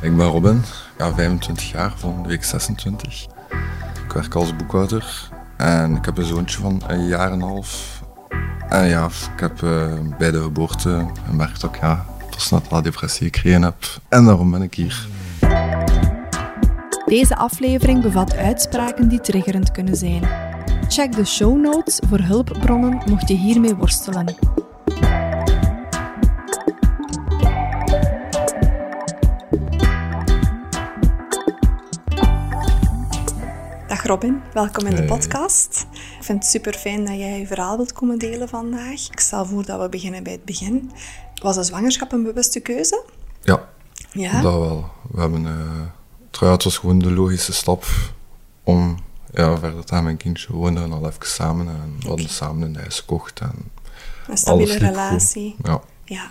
Ik ben Robin, ja, 25 jaar, volgende week 26. Ik werk als boekhouder en ik heb een zoontje van een jaar en een half. En ja, ik heb uh, bij de geboorte gemerkt dat ik ja, postnatale depressie gekregen heb. En daarom ben ik hier. Deze aflevering bevat uitspraken die triggerend kunnen zijn. Check de show notes voor hulpbronnen mocht je hiermee worstelen. Robin, welkom in de podcast. Ik vind het super fijn dat jij je verhaal wilt komen delen vandaag. Ik stel voor dat we beginnen bij het begin. Was de zwangerschap een bewuste keuze? Ja, ja? dat wel. We hebben, uh, het was gewoon de logische stap om ja, verder te gaan mijn kindje wonen al even samen. En we hadden samen een huis gekocht. En een stabiele relatie. Ja. ja.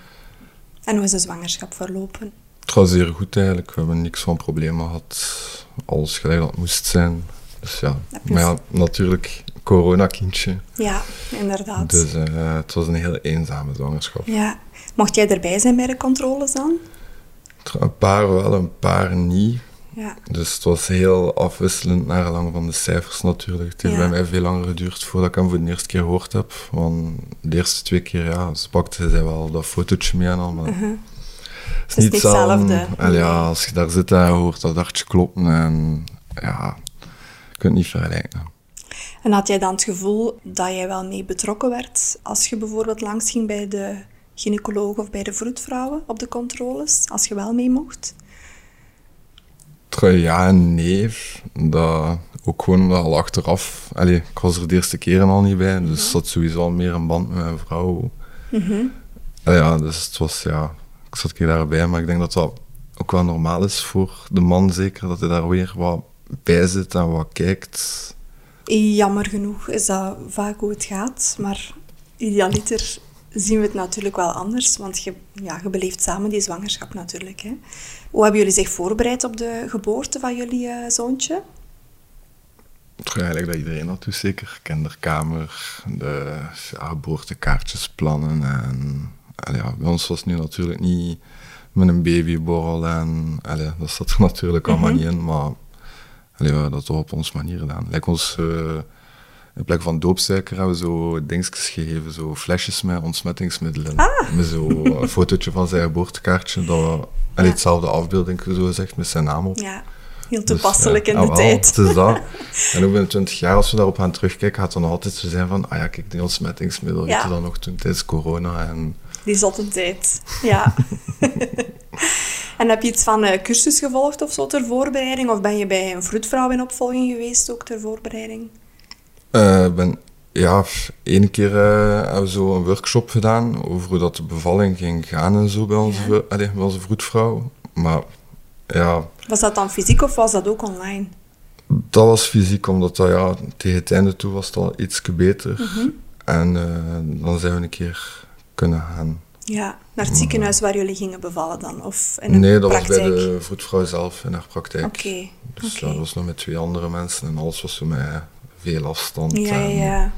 En hoe is de zwangerschap verlopen? Het was zeer goed eigenlijk. We hebben niks van problemen gehad. Alles gelijk dat het moest zijn. Dus ja, maar ja, natuurlijk coronakindje. Ja, inderdaad. Dus uh, het was een heel eenzame zwangerschap. Ja. Mocht jij erbij zijn bij de controles dan? Een paar wel, een paar niet. Ja. Dus het was heel afwisselend naar gelang van de cijfers natuurlijk. Het heeft bij mij veel langer geduurd voordat ik hem voor de eerste keer gehoord heb. Want de eerste twee keer, ja, ze pakte zij wel dat fotootje mee en al, maar... Uh -huh. Het is niet hetzelfde. Ja, als je daar zit en je hoort dat hartje kloppen en ja, kunt niet vergelijken. En had jij dan het gevoel dat jij wel mee betrokken werd als je bijvoorbeeld langs ging bij de gynaecoloog of bij de vroedvrouwen op de controles, als je wel mee mocht? Ja en nee. Dat, ook gewoon al achteraf... Allee, ik was er de eerste keren al niet bij, dus zat sowieso al meer een band met mijn vrouw. Mm ja, dus het was... Ja, ik zat keer daarbij, maar ik denk dat dat ook wel normaal is voor de man zeker, dat hij daar weer wat bij zit en wat kijkt. Jammer genoeg is dat vaak hoe het gaat, maar idealiter zien we het natuurlijk wel anders, want je, ja, je beleeft samen die zwangerschap natuurlijk. Hè. Hoe hebben jullie zich voorbereid op de geboorte van jullie uh, zoontje? Eigenlijk dat iedereen dat doet, zeker. Kinderkamer, de ja, geboortekaartjes plannen. En, ja, bij ons was het nu natuurlijk niet met een babyborrel en allee, dat zat er natuurlijk allemaal mm -hmm. niet in, maar allee, we hebben dat toch op onze manier gedaan. Lijkt ons... Uh, in plek van doopsuiker hebben we zo dingetjes gegeven, zo flesjes met ontsmettingsmiddelen. Ah. Met zo'n fotootje van zijn geboortekaartje, dat we, hetzelfde afbeelding zo gezegd, met zijn naam op. Ja, heel toepasselijk dus, ja, in de ah, tijd. Het is dat. En ook binnen 20 jaar, als we daarop gaan terugkijken, gaat het dan altijd zo zijn van, ah ja, kijk, die ontsmettingsmiddel, ja. dan nog toen tijdens corona. En... Die zotte tijd, ja. en heb je iets van uh, cursus gevolgd of zo ter voorbereiding? Of ben je bij een vroedvrouw in opvolging geweest ook ter voorbereiding? Uh, ben, ja, één keer uh, hebben we zo een workshop gedaan over hoe dat de bevalling ging gaan en zo bij onze, ja. allee, bij onze vroedvrouw. Maar ja... Was dat dan fysiek of was dat ook online? Dat was fysiek, omdat dat, ja, tegen het einde toe was het al iets beter. Mm -hmm. En uh, dan zijn we een keer kunnen gaan. Ja, naar het ziekenhuis waar jullie gingen bevallen dan? Of in een nee, dat praktijk? was bij de vroedvrouw zelf in haar praktijk. Oké. Okay. Dus okay. dat was nog met twee andere mensen en alles was zo met veel afstand. Ja, en... ja.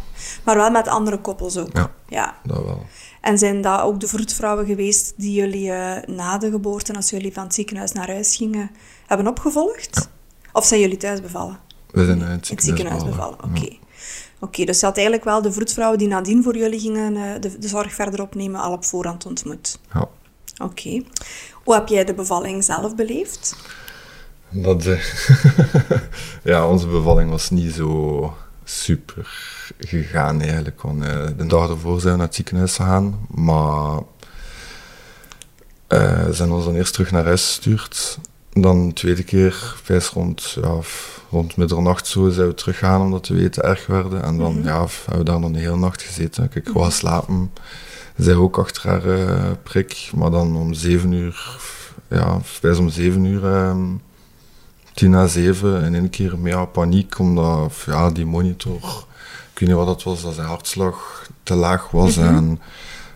Maar wel met andere koppels ook. Ja, ja. dat wel. En zijn dat ook de vroedvrouwen geweest die jullie uh, na de geboorte, als jullie van het ziekenhuis naar huis gingen, hebben opgevolgd? Ja. Of zijn jullie thuis bevallen? We zijn in het ziekenhuis, het ziekenhuis bevallen. Oké. Okay. Oké, okay, dus je had eigenlijk wel de vroedvrouwen die nadien voor jullie gingen uh, de, de, zorg verder opnemen, al op voorhand ontmoet. Ja. Oké. Okay. Hoe heb jij de bevalling zelf beleefd? Dat, uh, ja, onze bevalling was niet zo super gegaan eigenlijk. Want, uh, de dag ervoor zijn we naar het ziekenhuis gegaan, maar uh, ze zijn ons dan eerst terug naar huis gestuurd. Dan de tweede keer, vijf rond, ja, rond middernacht zo, zijn we teruggegaan omdat de weten erg werden. En dan mm -hmm. ja, hebben we daar dan de hele nacht gezeten. Kijk, ik wou slapen. Zij ook achter haar uh, prik, maar dan om zeven uur, ja, vijf om zeven uur, um, tien na zeven, in één keer mega paniek, omdat ja, die monitor, ik weet niet wat dat was, dat zijn hartslag te laag was. Mm -hmm. En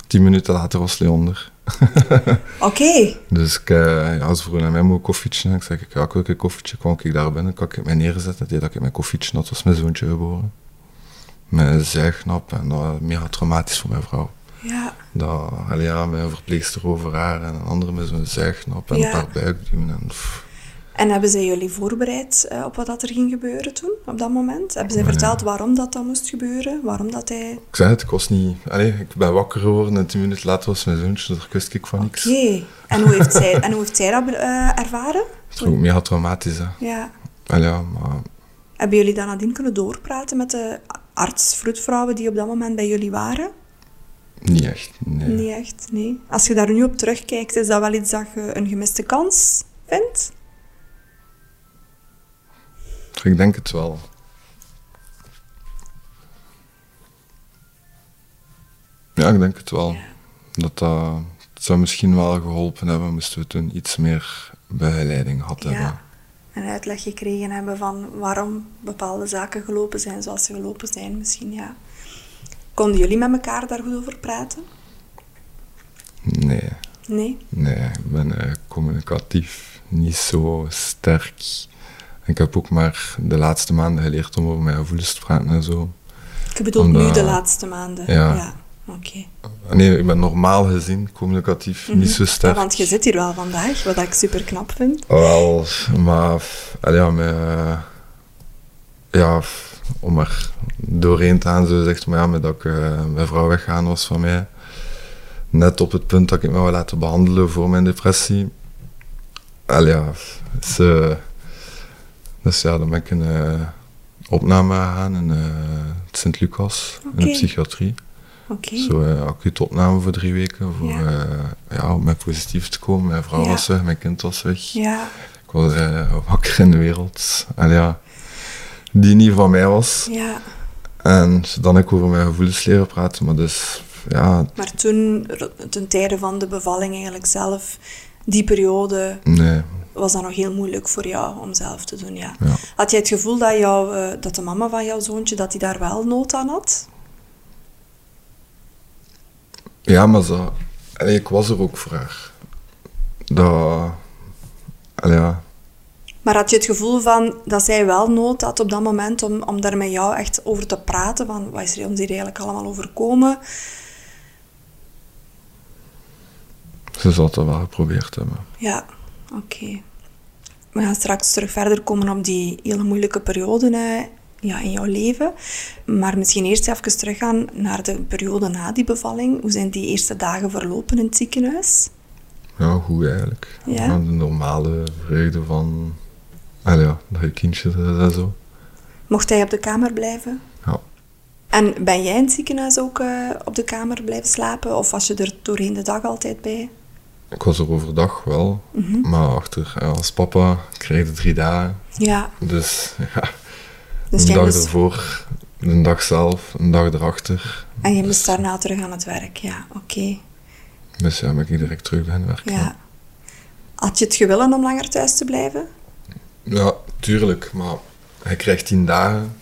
tien minuten later was Leander. Oké. Okay. Dus ik, uh, ja, ze vroegen naar mij, ik koffietje? Ik zei, ja, ik wil een koffietje. kwam ik daar binnen, kan ik mij neerzetten. deed dat ik mijn koffietje had, was mijn zoontje geboren. Met een zuignap en dat was mega traumatisch voor mijn vrouw. Ja. Dat, ja, een verpleegster over haar en een andere met zo'n zuignap en Ja. een paar buikduwen. En, pff, En hebben zij jullie voorbereid eh, op wat dat er ging gebeuren toen, op dat moment? Hebben zij Ja. verteld waarom dat dan moest gebeuren? Waarom dat hij... ik zei het, ik was niet... Allee, ik ben wakker geworden en tien minuten later was mijn zoontje, daar wist ik van niks. Oké. En, hoe heeft zij, en hoe heeft zij dat eh, ervaren? Het is ook mega traumatisch, hè. Ja. Allee, ja, maar Hebben jullie dan nadien kunnen doorpraten met de arts, vroedvrouwen die op dat moment bij jullie waren? niet echt, nee. Niet echt, nee. Als je daar nu op terugkijkt, is dat wel iets dat je een gemiste kans vindt? Ik denk het wel. Ja, ik denk het wel. Dat het zou misschien wel geholpen hebben, moesten we toen iets meer begeleiding gehad hebben. Ja. Een uitleg gekregen hebben van waarom bepaalde zaken gelopen zijn zoals ze gelopen zijn, misschien, ja. Konden jullie met elkaar daar goed over praten? Nee, Nee? nee, ik ben eh, communicatief niet zo sterk. Ik heb ook maar de laatste maanden geleerd om over mijn gevoelens te praten en zo. Je bedoelt nu Omdat- de laatste maanden? Ja. Oké. Nee, ik ben normaal gezien communicatief niet zo Ja, sterk. want je zit hier wel vandaag, wat ik super knap vind. Wel, maar ja, met, eh, ja, om er doorheen te gaan, zo zegt maar ja, met dat ik, eh, mijn vrouw weggaan was van mij. Net op het punt dat ik me wou laten behandelen voor mijn depressie. Allee, ja, ze, dus ja, dan ben ik in eh, opname gegaan in eh, het Sint-Lucas, in de psychiatrie. Oké. Zo uh, acute opname voor drie weken, voor Ja. ja. ja, om met positief te komen. Mijn vrouw Ja. was weg, mijn kind was weg. Ja, Ik was eh, wakker in de wereld. En ja, die niet van mij was. ja. En dan heb ik over mijn gevoelens leren praten. Maar dus, ja, Maar toen, ten tijde van de bevalling eigenlijk zelf, die periode, nee. Was dat nog heel moeilijk voor jou om zelf te doen, ja. Ja. Had jij het gevoel dat, jou, eh, dat de mama van jouw zoontje, dat die daar wel nood aan had? Ja, maar zo, allee, ik was er ook voor haar. Dat, allee, ja, Maar had je het gevoel van dat zij wel nood had op dat moment om, om daar met jou echt over te praten? Van wat is er ons hier eigenlijk allemaal overkomen? ze zal het wel geprobeerd hebben. Ja, oké. We gaan straks terug verder komen op die hele moeilijke periode ja, in jouw leven. Maar misschien eerst even teruggaan naar de periode na die bevalling. Hoe zijn die eerste dagen verlopen in het ziekenhuis? Ja, goed eigenlijk. Ja? de normale vreugde van, allee, ja, dat je kindje is en zo. Mocht hij op de kamer blijven? Ja. En ben jij in het ziekenhuis ook eh, op de kamer blijven slapen? Of was je er doorheen de dag altijd bij? Ik was er overdag wel, Mhm. maar achter, ja, als papa kreeg je drie dagen. Ja, Dus ja, dus een dag moest, ervoor, een dag zelf, een dag erachter. en je moest daarna terug aan het werk. Ja, oké. Dus ja, ben ik direct terug beginnen werken. Ja. Had je het gewillen om langer thuis te blijven? Ja, tuurlijk, maar hij krijgt tien dagen.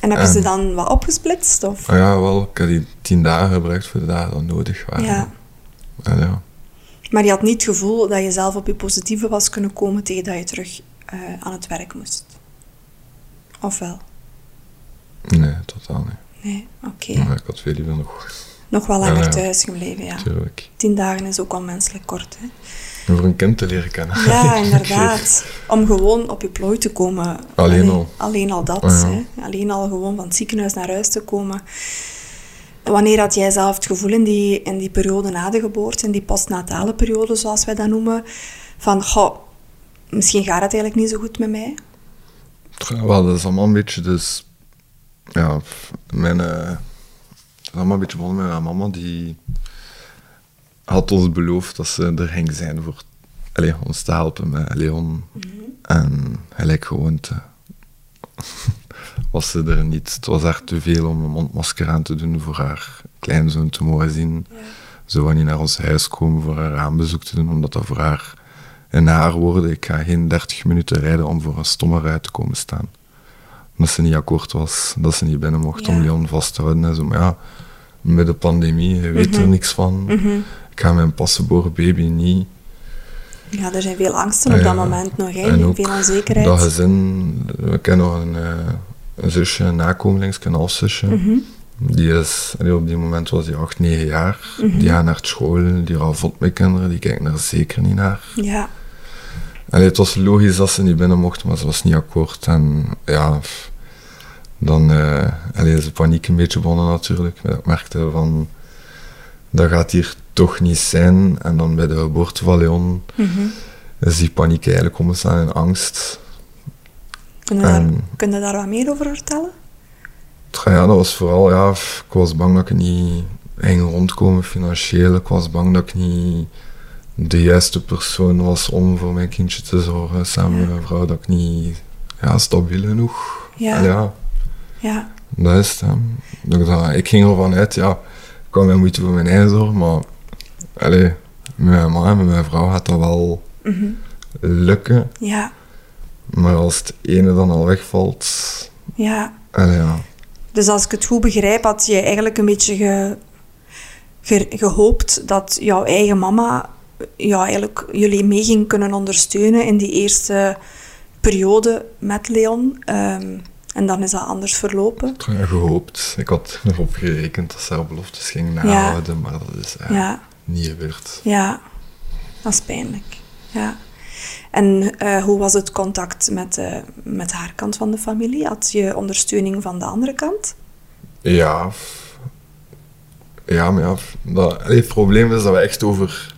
En hebben ze En- dan wat opgesplitst? Of? Ah ja, wel, ik heb die tien dagen gebruikt voor de dagen die nodig waren. Ja. En ja, Maar je had niet het gevoel dat je zelf op je positieve was kunnen komen tegen dat je terug eh, aan het werk moest? Of wel? nee, totaal niet. Nee, oké. Maar ik had veel liever nog, Nog wel langer Ja, ja. thuis gebleven, ja. tuurlijk. Tien dagen is ook al menselijk kort, hè? En voor een kind te leren kennen. Ja, inderdaad. Om gewoon op je plooi te komen. Alleen Allee, al. Alleen al dat. Oh, ja. hè. Alleen al gewoon van het ziekenhuis naar huis te komen. Wanneer had jij zelf het gevoel in die, in die periode na de geboorte, in die postnatale periode, zoals wij dat noemen, van, goh, misschien gaat het eigenlijk niet zo goed met mij? Wel, dat is allemaal een beetje dus... Ja, mijn... eh, dat is allemaal een beetje begonnen met mijn mama, die had ons beloofd dat ze er ging zijn voor allee, ons te helpen met Leon. En gelijk gewoonte was ze er niet. Het was echt te veel om een mondmasker aan te doen voor haar kleinzoon te mogen zien. Ze wou niet naar ons huis komen voor haar aanbezoek te doen, omdat dat voor haar in haar woorden, ik ga geen 30 minuten rijden om voor een stomme rij te komen staan. Dat ze niet akkoord was, dat ze niet binnen mocht Ja. om Leon vast te houden. En zo. Maar ja, met de pandemie, je weet er niks van. Ik ga mijn pasgeboren baby niet. Ja, er zijn veel angsten op Ah, dat moment nog, hè? En veel onzekerheid. Dat gezin, we kennen nog een, eh, een zusje, een nakomelings, een halfzusje. Mhm. Die is, op die moment was hij 8, 9 jaar. Die gaat naar school, die raalt vond met kinderen, die kijkt er zeker niet naar. Ja. Allee, het was logisch dat ze niet binnen mocht, maar ze was niet akkoord. En ja, dan eh allee, is de paniek een beetje begonnen natuurlijk. Ik merkte van, dat gaat hier toch niet zijn. En dan bij de geboorte van Leon Mhm. is die paniek eigenlijk omgestaan in angst. Kun, je daar, En- kun je daar wat meer over vertellen? Ja, dat was vooral, ja, ik was bang dat ik niet ging rondkomen financieel. Ik was bang dat ik niet de juiste persoon was om voor mijn kindje te zorgen. Samen met mijn vrouw, dat ik niet ja, stabiel genoeg. Ja. Ja, Ja. dat is het. hè. Ik, ging ervan uit, ja, ik kan moeite voor mijn eigen zorgen, maar allee, met mijn man en met mijn vrouw gaat dat wel Mhm. lukken. Ja. Maar als het ene dan al wegvalt, Ja. allee, ja. Dus als ik het goed begrijp, had je eigenlijk een beetje ge, ge- gehoopt dat jouw eigen mama ja, eigenlijk jullie mee ging kunnen ondersteunen in die eerste periode met Leon. Ehm, en dan is dat anders verlopen. Ja, gehoopt. Ik had erop gerekend dat ze haar beloftes ging nahouden, maar dat is ja, Ja, niet gebeurd. ja. Dat is pijnlijk. Ja. En eh, hoe was het contact met, eh, met haar kant van de familie? Had je ondersteuning van de andere kant? Ja, ja maar ja, dat, het probleem is dat we echt over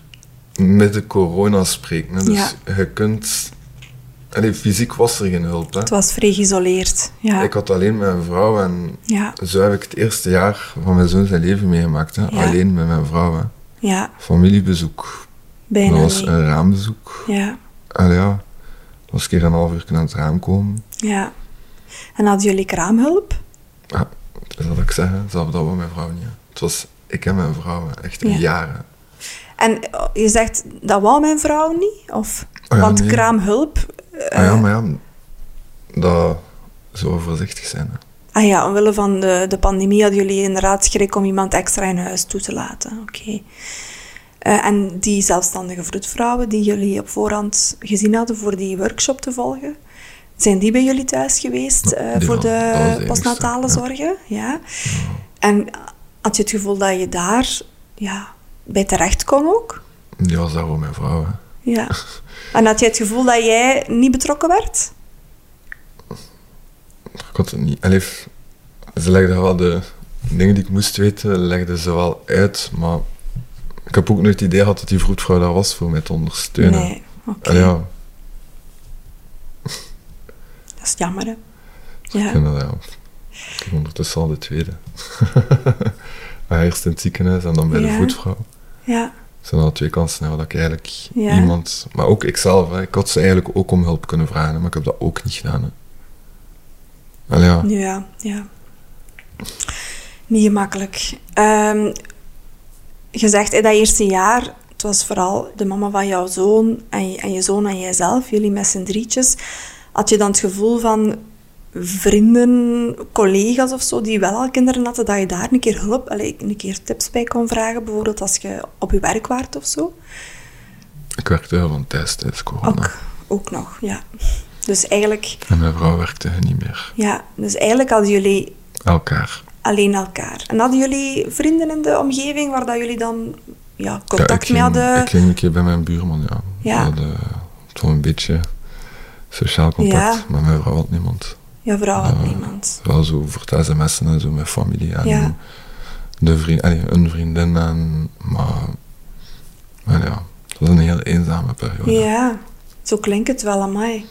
midden corona spreken. Hè. Dus Ja. je kunt... Allee, fysiek was er geen hulp. Hè. Het was vrij geïsoleerd. Ja. Ik had alleen mijn vrouw en Ja. zo heb ik het eerste jaar van mijn zoon zijn leven meegemaakt. Hè. Alleen met mijn vrouw. Hè. Ja, Familiebezoek. bijna dat was een raambezoek. Ja, Allee, ja, was een keer een half uur aan het raam komen. ja. En hadden jullie kraamhulp? Ja, dat is wat ik zeg. hè. Dat, dat was mijn vrouw niet. Het was ik en mijn vrouw, echt Ja. jaren. En eh, je zegt, dat wou mijn vrouw niet? Of, Ah ja, want nee. kraamhulp... eh, Ah ja, maar ja, dat zo voorzichtig zijn. Hè. Ah ja, omwille van de, de pandemie hadden jullie inderdaad schrik om iemand extra in huis toe te laten. Oké. Eh, en die zelfstandige vroedvrouwen die jullie op voorhand gezien hadden voor die workshop te volgen, zijn die bij jullie thuis geweest eh, voor. Dat was de postnatale ja. zorgen? Ja. En had je het gevoel dat je daar ja, bij terecht kon ook? Die was daar voor mijn vrouw. Hè. Ja. En had je het gevoel dat jij niet betrokken werd? Ik had het niet... Allee, ze legden wel de dingen die ik moest weten, legden ze wel uit, maar ik heb ook nooit het idee gehad dat die vroedvrouw daar was voor mij te ondersteunen. Nee. Oké. Ja, Dat is jammer, hè? ik Ja. vind dat, ja. Ik heb ondertussen al de tweede. Eerst in het ziekenhuis en dan bij de voetvrouw. Ja. Het zijn al twee kansen hè, dat ik eigenlijk Ja. iemand... Maar ook ikzelf, hè, ik had ze eigenlijk ook om hulp kunnen vragen, maar ik heb dat ook niet gedaan. Hè. Allee, ja. Ja, ja. Niet gemakkelijk. Ehm, je zegt in dat eerste jaar, het was vooral de mama van jouw zoon en je, en je zoon en jijzelf, jullie met z'n drietjes. Had je dan het gevoel van vrienden, collega's of zo, die wel al kinderen hadden, dat je daar een keer hulp, een keer tips bij kon vragen, bijvoorbeeld als je op je werk waart of zo? Ik werkte heel van thuis tijdens corona. Ook, ook nog, ja. Dus eigenlijk, En mijn vrouw werkte niet meer. ja, dus eigenlijk hadden jullie Elkaar. alleen elkaar. En hadden jullie vrienden in de omgeving waar dat jullie dan ja, Ja, contact ging, mee hadden? ik ging een keer bij mijn buurman, ja. Ja. We hadden toch een beetje sociaal contact, Ja. maar mijn vrouw had niemand. Jouw vrouw had Ja. niemand. Wel zo voor het sms'en en zo met familie en Ja. de vriend, allee, een vriendin en... Maar, maar ja, het was een heel eenzame periode. Ja, zo klinkt het wel aan mij.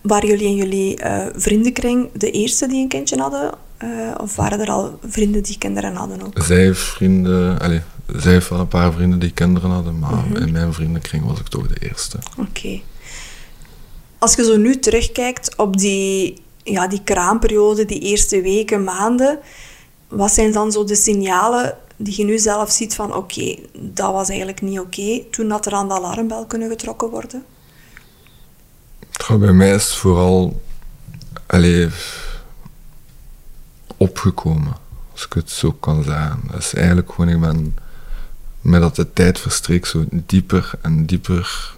Waren jullie in jullie eh, vriendenkring de eerste die een kindje hadden? Eh, of waren er al vrienden die kinderen hadden ook? Zij heeft vrienden, allee, zij heeft wel een paar vrienden die kinderen hadden, maar Mhm. in mijn vriendenkring was ik toch de eerste. Oké. Als je zo nu terugkijkt op die, ja, die kraamperiode, die eerste weken, maanden, wat zijn dan zo de signalen die je nu zelf ziet van oké, dat was eigenlijk niet oké, toen had er aan de alarmbel kunnen getrokken worden? Bij mij is het vooral allee, opgekomen, als ik het zo kan zeggen. Dat is eigenlijk gewoon, ik ben met dat de tijd verstreek zo dieper en dieper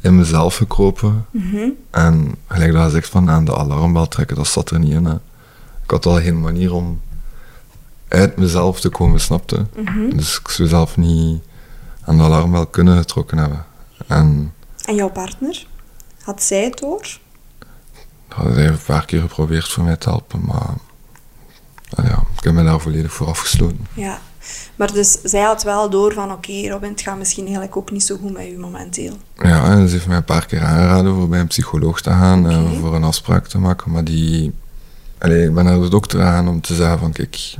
in mezelf gekropen. Mhm. En gelijk dat zegt van aan de alarmbel trekken, dat zat er niet in. Hè. ik had al geen manier om uit mezelf te komen, snapte. Mhm. Dus ik zou zelf niet aan de alarmbel kunnen getrokken hebben. En En jouw partner? Had zij het door? dat heeft een paar keer geprobeerd voor mij te helpen, maar ja, ik heb me daar volledig voor afgesloten. Ja. Maar dus zij had wel door van oké, Robin, het gaat misschien eigenlijk ook niet zo goed met u momenteel. Ja, en ze heeft mij een paar keer aangeraden voor bij een psycholoog te gaan en Oké. voor een afspraak te maken, maar die... Allee, ik ben naar de dokter gegaan om te zeggen van kijk,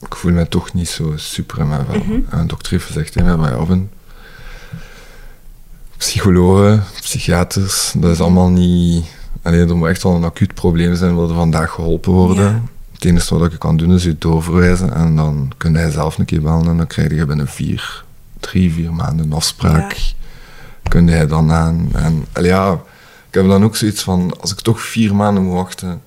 ik voel mij toch niet zo super in mijn vel. En de dokter heeft gezegd tegen mij, maar Robin, psychologen, psychiaters, dat is allemaal niet... Allee, er moet echt wel een acuut probleem zijn, wil er vandaag geholpen worden. Ja. Het enige wat ik kan doen is je doorverwijzen en dan kun jij zelf een keer bellen en dan krijg je binnen vier, drie, vier maanden een afspraak. Kun jij dan aan. En allee, ja, ik heb dan ook zoiets van, als ik toch vier maanden moet wachten,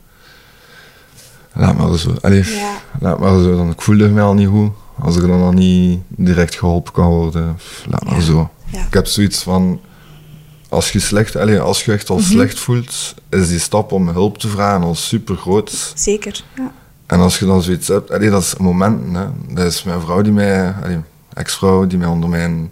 laat maar zo. Allee, Ja. laat maar zo. Dan, ik voelde mij al niet goed. Als ik dan al niet direct geholpen kan worden, laat maar Ja. zo. Ja. Ik heb zoiets van, als je, slecht, allee, als je echt al Mhm. slecht voelt, is die stap om hulp te vragen al super groot. Zeker. Ja. En als je dan zoiets hebt, allee, dat is momenten. Hè. Dat is mijn vrouw die mij, ex-vrouw, die mij onder mijn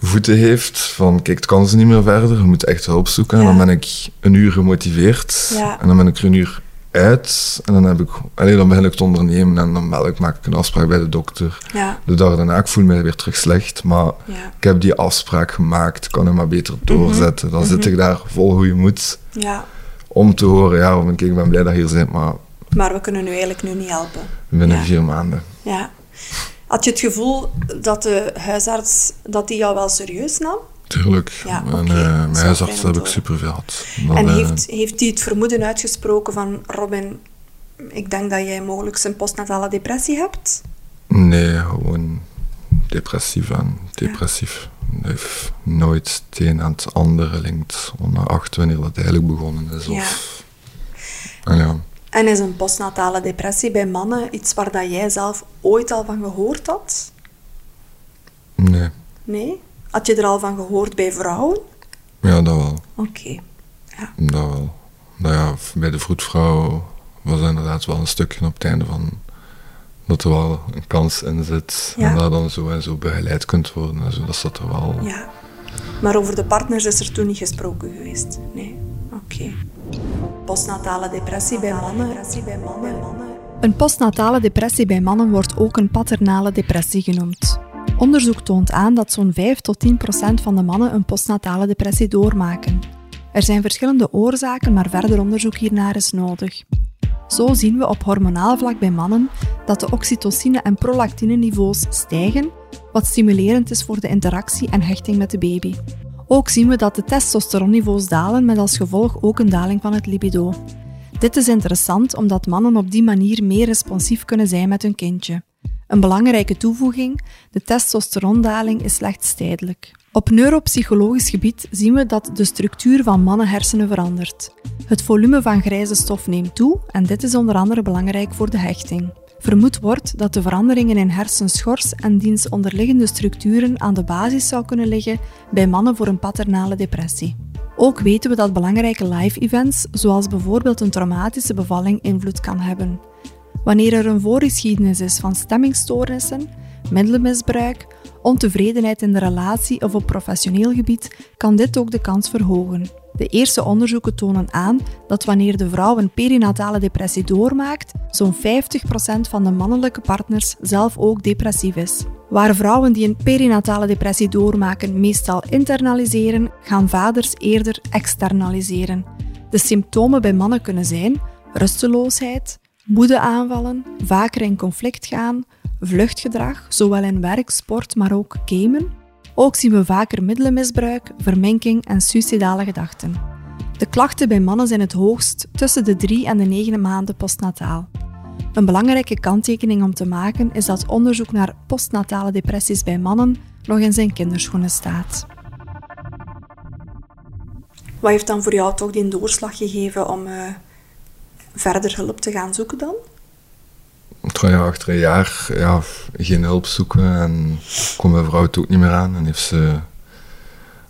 voeten heeft. Van kijk, het kan ze niet meer verder, je moet echt hulp zoeken. En dan ben ik een uur gemotiveerd. Ja. En dan ben ik er een uur uit. En dan, heb ik, allee, dan begin ik te ondernemen. En dan ik, maak ik een afspraak bij de dokter. Ja. De dag daarna, ik voel me weer terug slecht. Maar Ja. ik heb die afspraak gemaakt, kan hem maar beter doorzetten. Dan zit ik daar vol goede moed ja. om te horen, ja, ik ben blij dat je hier bent, maar Maar we kunnen u eigenlijk nu niet helpen. binnen vier maanden. Ja. Had je het gevoel dat de huisarts dat die jou wel serieus nam? Tuurlijk. Ja, en, is mijn huisarts heb ik superveel gehad. En eh, heeft, heeft hij het vermoeden uitgesproken van Robin, ik denk dat jij mogelijk een postnatale depressie hebt? Nee, gewoon depressief en depressief. Dat heeft nooit het een aan het andere gelinkt. Ongeacht wanneer dat eigenlijk begonnen is. Ja. Of, en ja, En is een postnatale depressie bij mannen iets waar dat jij zelf ooit al van gehoord had? nee. Nee? Had je er al van gehoord bij vrouwen? Ja, dat wel. Oké. Ja. Dat wel. Nou ja, bij de vroedvrouw was inderdaad wel een stukje op het einde van dat er wel een kans in zit. Ja. En dat dan zo en zo begeleid kunt worden. En zo, dat zat er wel. ja. Maar over de partners is er toen niet gesproken geweest? Nee? Oké. Postnatale depressie bij mannen. Depressie bij mannen. Een postnatale depressie bij mannen wordt ook een paternale depressie genoemd. Onderzoek toont aan dat zo'n 5 tot 10 procent van de mannen een postnatale depressie doormaken. Er zijn verschillende oorzaken, maar verder onderzoek hiernaar is nodig. Zo zien we op hormonaal vlak bij mannen dat de oxytocine- en prolactine-niveaus stijgen, wat stimulerend is voor de interactie en hechting met de baby. Ook zien we dat de testosteronniveaus dalen met als gevolg ook een daling van het libido. Dit is interessant omdat mannen op die manier meer responsief kunnen zijn met hun kindje. Een belangrijke toevoeging: de testosterondaling is slechts tijdelijk. Op neuropsychologisch gebied zien we dat de structuur van mannenhersenen verandert. Het volume van grijze stof neemt toe en dit is onder andere belangrijk voor de hechting. Vermoed wordt dat de veranderingen in hersenschors en diens onderliggende structuren aan de basis zou kunnen liggen bij mannen voor een paternale depressie. Ook weten we dat belangrijke live-events, zoals bijvoorbeeld een traumatische bevalling, invloed kan hebben. Wanneer er een voorgeschiedenis is van stemmingstoornissen, middelenmisbruik, ontevredenheid in de relatie of op professioneel gebied, kan dit ook de kans verhogen. De eerste onderzoeken tonen aan dat wanneer de vrouw een perinatale depressie doormaakt, zo'n 50% van de mannelijke partners zelf ook depressief is. Waar vrouwen die een perinatale depressie doormaken meestal internaliseren, gaan vaders eerder externaliseren. De symptomen bij mannen kunnen zijn rusteloosheid, moedeaanvallen, vaker in conflict gaan, vluchtgedrag, zowel in werk, sport, maar ook gamen. Ook zien we vaker middelenmisbruik, verminking en suïcidale gedachten. De klachten bij mannen zijn het hoogst tussen de 3 en de 9 maanden postnataal. Een belangrijke kanttekening om te maken is dat onderzoek naar postnatale depressies bij mannen nog in zijn kinderschoenen staat. Wat heeft dan voor jou toch die doorslag gegeven om eh, verder hulp te gaan zoeken dan? Ja, achter een jaar ja, geen hulp zoeken en kon mijn vrouw het ook niet meer aan. En heeft ze,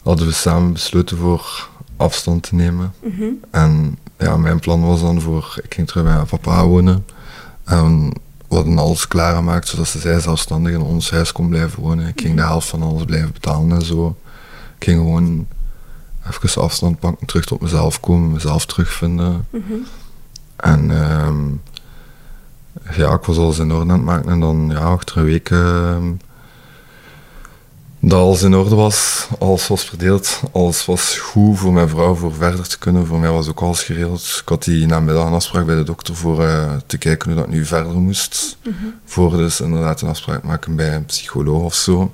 hadden we samen besloten voor afstand te nemen. Mhm. En ja, mijn plan was dan voor, ik ging terug bij papa wonen. En we hadden alles klaargemaakt, zodat ze zij zelfstandig in ons huis kon blijven wonen. Ik ging de helft van alles blijven betalen en zo. Ik ging gewoon even afstand pakken, terug tot mezelf komen, mezelf terugvinden. Mhm. En ehm, ja, ik was alles in orde aan het maken. En dan, ja, achter een week ehm, dat alles in orde was, alles was verdeeld, alles was goed voor mijn vrouw voor verder te kunnen. Voor mij was ook alles geregeld. Ik had die namiddag een afspraak bij de dokter voor eh, te kijken hoe dat nu verder moest. Voor dus inderdaad een afspraak maken bij een psycholoog of zo.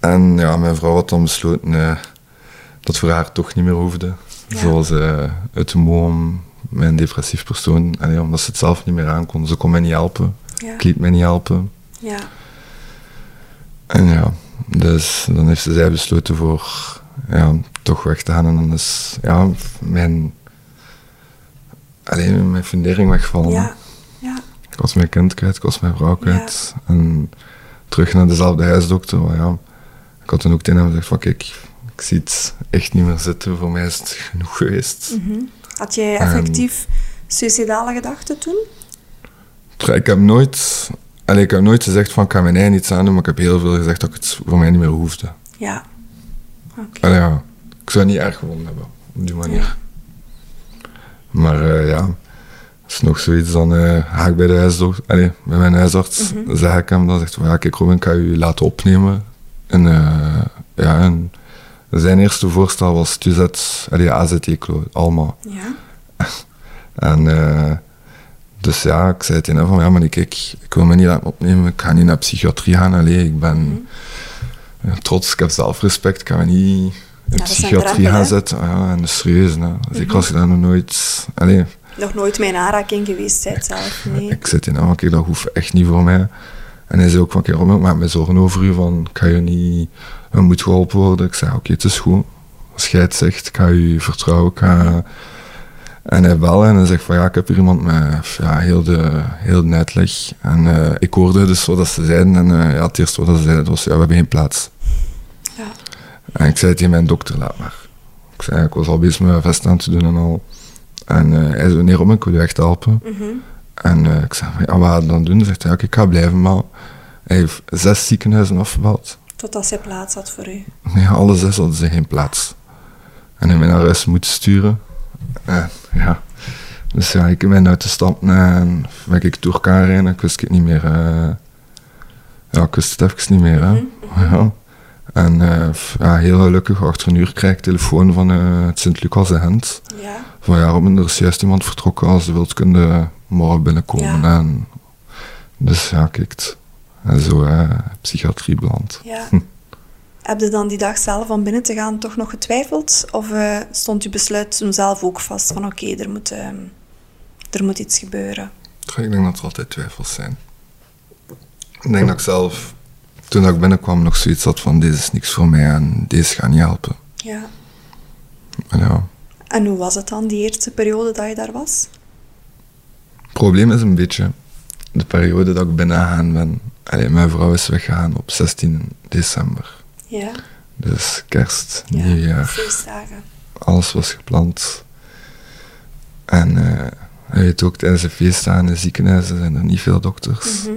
En ja, mijn vrouw had dan besloten eh, dat voor haar toch niet meer hoefde. Ja. Zoals uh, uit de moom, mijn depressief persoon, allee, omdat ze het zelf niet meer aankon. Ze kon mij niet helpen. Ja. Ik liet mij niet helpen. Ja. En ja, dus dan heeft ze zij besloten voor ja, toch weg te gaan. En dan is ja, mijn, alleen mijn fundering weggevallen. Ja. Ja. Ik was mijn kind kwijt, ik was mijn vrouw kwijt. En terug naar dezelfde huisdokter. Maar ja, ik had toen ook tegen hem gezegd van kijk, ik zie het echt niet meer zitten. Voor mij is het genoeg geweest. Mhm. Had jij effectief suicidale gedachten toen? Ik heb nooit, allee, ik heb nooit gezegd van ik ga mijn eigen iets aan doen, maar ik heb heel veel gezegd dat ik het voor mij niet meer hoefde. Ja. Allee, ja, ik zou het niet erg gevonden hebben, op die manier. Ja. Maar eh, ja, is nog zoiets, dan eh, ga ik bij, de huisarts, allee, bij mijn huisarts, dan zeg ik hem, dan zegt van ja, kijk Robin, ik ga u laten opnemen. En eh, ja, en zijn eerste voorstel was Tuzet, allee, AZT-klo, allemaal. Ja. En eh, dus ja, ik zei tegen hem van ja, maar kijk, ik wil me niet laten opnemen, ik ga niet naar psychiatrie gaan, allee, ik ben Mhm. trots, ik heb zelfrespect, ik ga me niet in een psychiatrie gaan zetten. Ah Ja, en is serieus, hè. Zeker Mhm. als je dat nog nooit... Allee, Nog nooit mijn aanraking geweest bent zelf, nee. ik zit in, oh, kijk, dat hoeft echt niet voor mij. En hij zei ook van, kijk, ik maak me zorgen over u, van, ik ga je niet... Je moet geholpen worden. Ik zei, oké, het is goed. Als jij het zegt, ik ga je vertrouwen, ik ga... En hij belde en hij zegt van, ja, ik heb hier iemand met ja, heel, de, heel de uitleg. En eh, ik hoorde dus wat dat ze zeiden. En eh, ja, het eerste wat ze zeiden was, ja, we hebben geen plaats. Ja. En ik zei tegen mijn dokter, laat maar. Ik zei, ik was al bezig met mijn vest aan te doen en al. En eh, hij zei, nee Robin, ik wil je echt helpen. Mhm. En ik zei, ja, wat dan doen? Hij zegt, ja, ik ga blijven, maar hij heeft zes ziekenhuizen afgebeld. Totdat zij plaats had voor u. Nee, alle zes hadden ze geen plaats. En hij mij naar huis moeten sturen. En, ja. Dus ja, ik ben uit de stad en ben ik door elkaar rijden. Ik wist het niet meer. eh, ja, ik wist het even niet meer. Hè. Ja. En eh, ja, heel gelukkig, achter een uur krijg ik telefoon van eh, het Sint-Lucas in Gent. Ja. Van ja, er is juist iemand vertrokken als ze wilt kunnen morgen binnenkomen. Ja. En, dus ja, kijk. En zo eh, psychiatrie beland. Ja. Heb je dan die dag zelf om binnen te gaan toch nog getwijfeld? Of eh, stond je besluit toen zelf ook vast van oké, er, moet, ehm, er moet iets gebeuren? Ik denk dat er altijd twijfels zijn. Ik denk dat ik zelf, toen ik binnenkwam, nog zoiets had van deze is niks voor mij en deze gaat niet helpen. Ja. En ja, En hoe was het dan, die eerste periode dat je daar was? het probleem is een beetje de periode dat ik binnengegaan ben. Allee, mijn vrouw is weggegaan op 16 december. Ja. Dus kerst, ja. nieuwjaar, Feestdagen. alles was gepland. En je weet ook, tijdens de feestdagen in ziekenhuizen zijn er niet veel dokters. Mhm.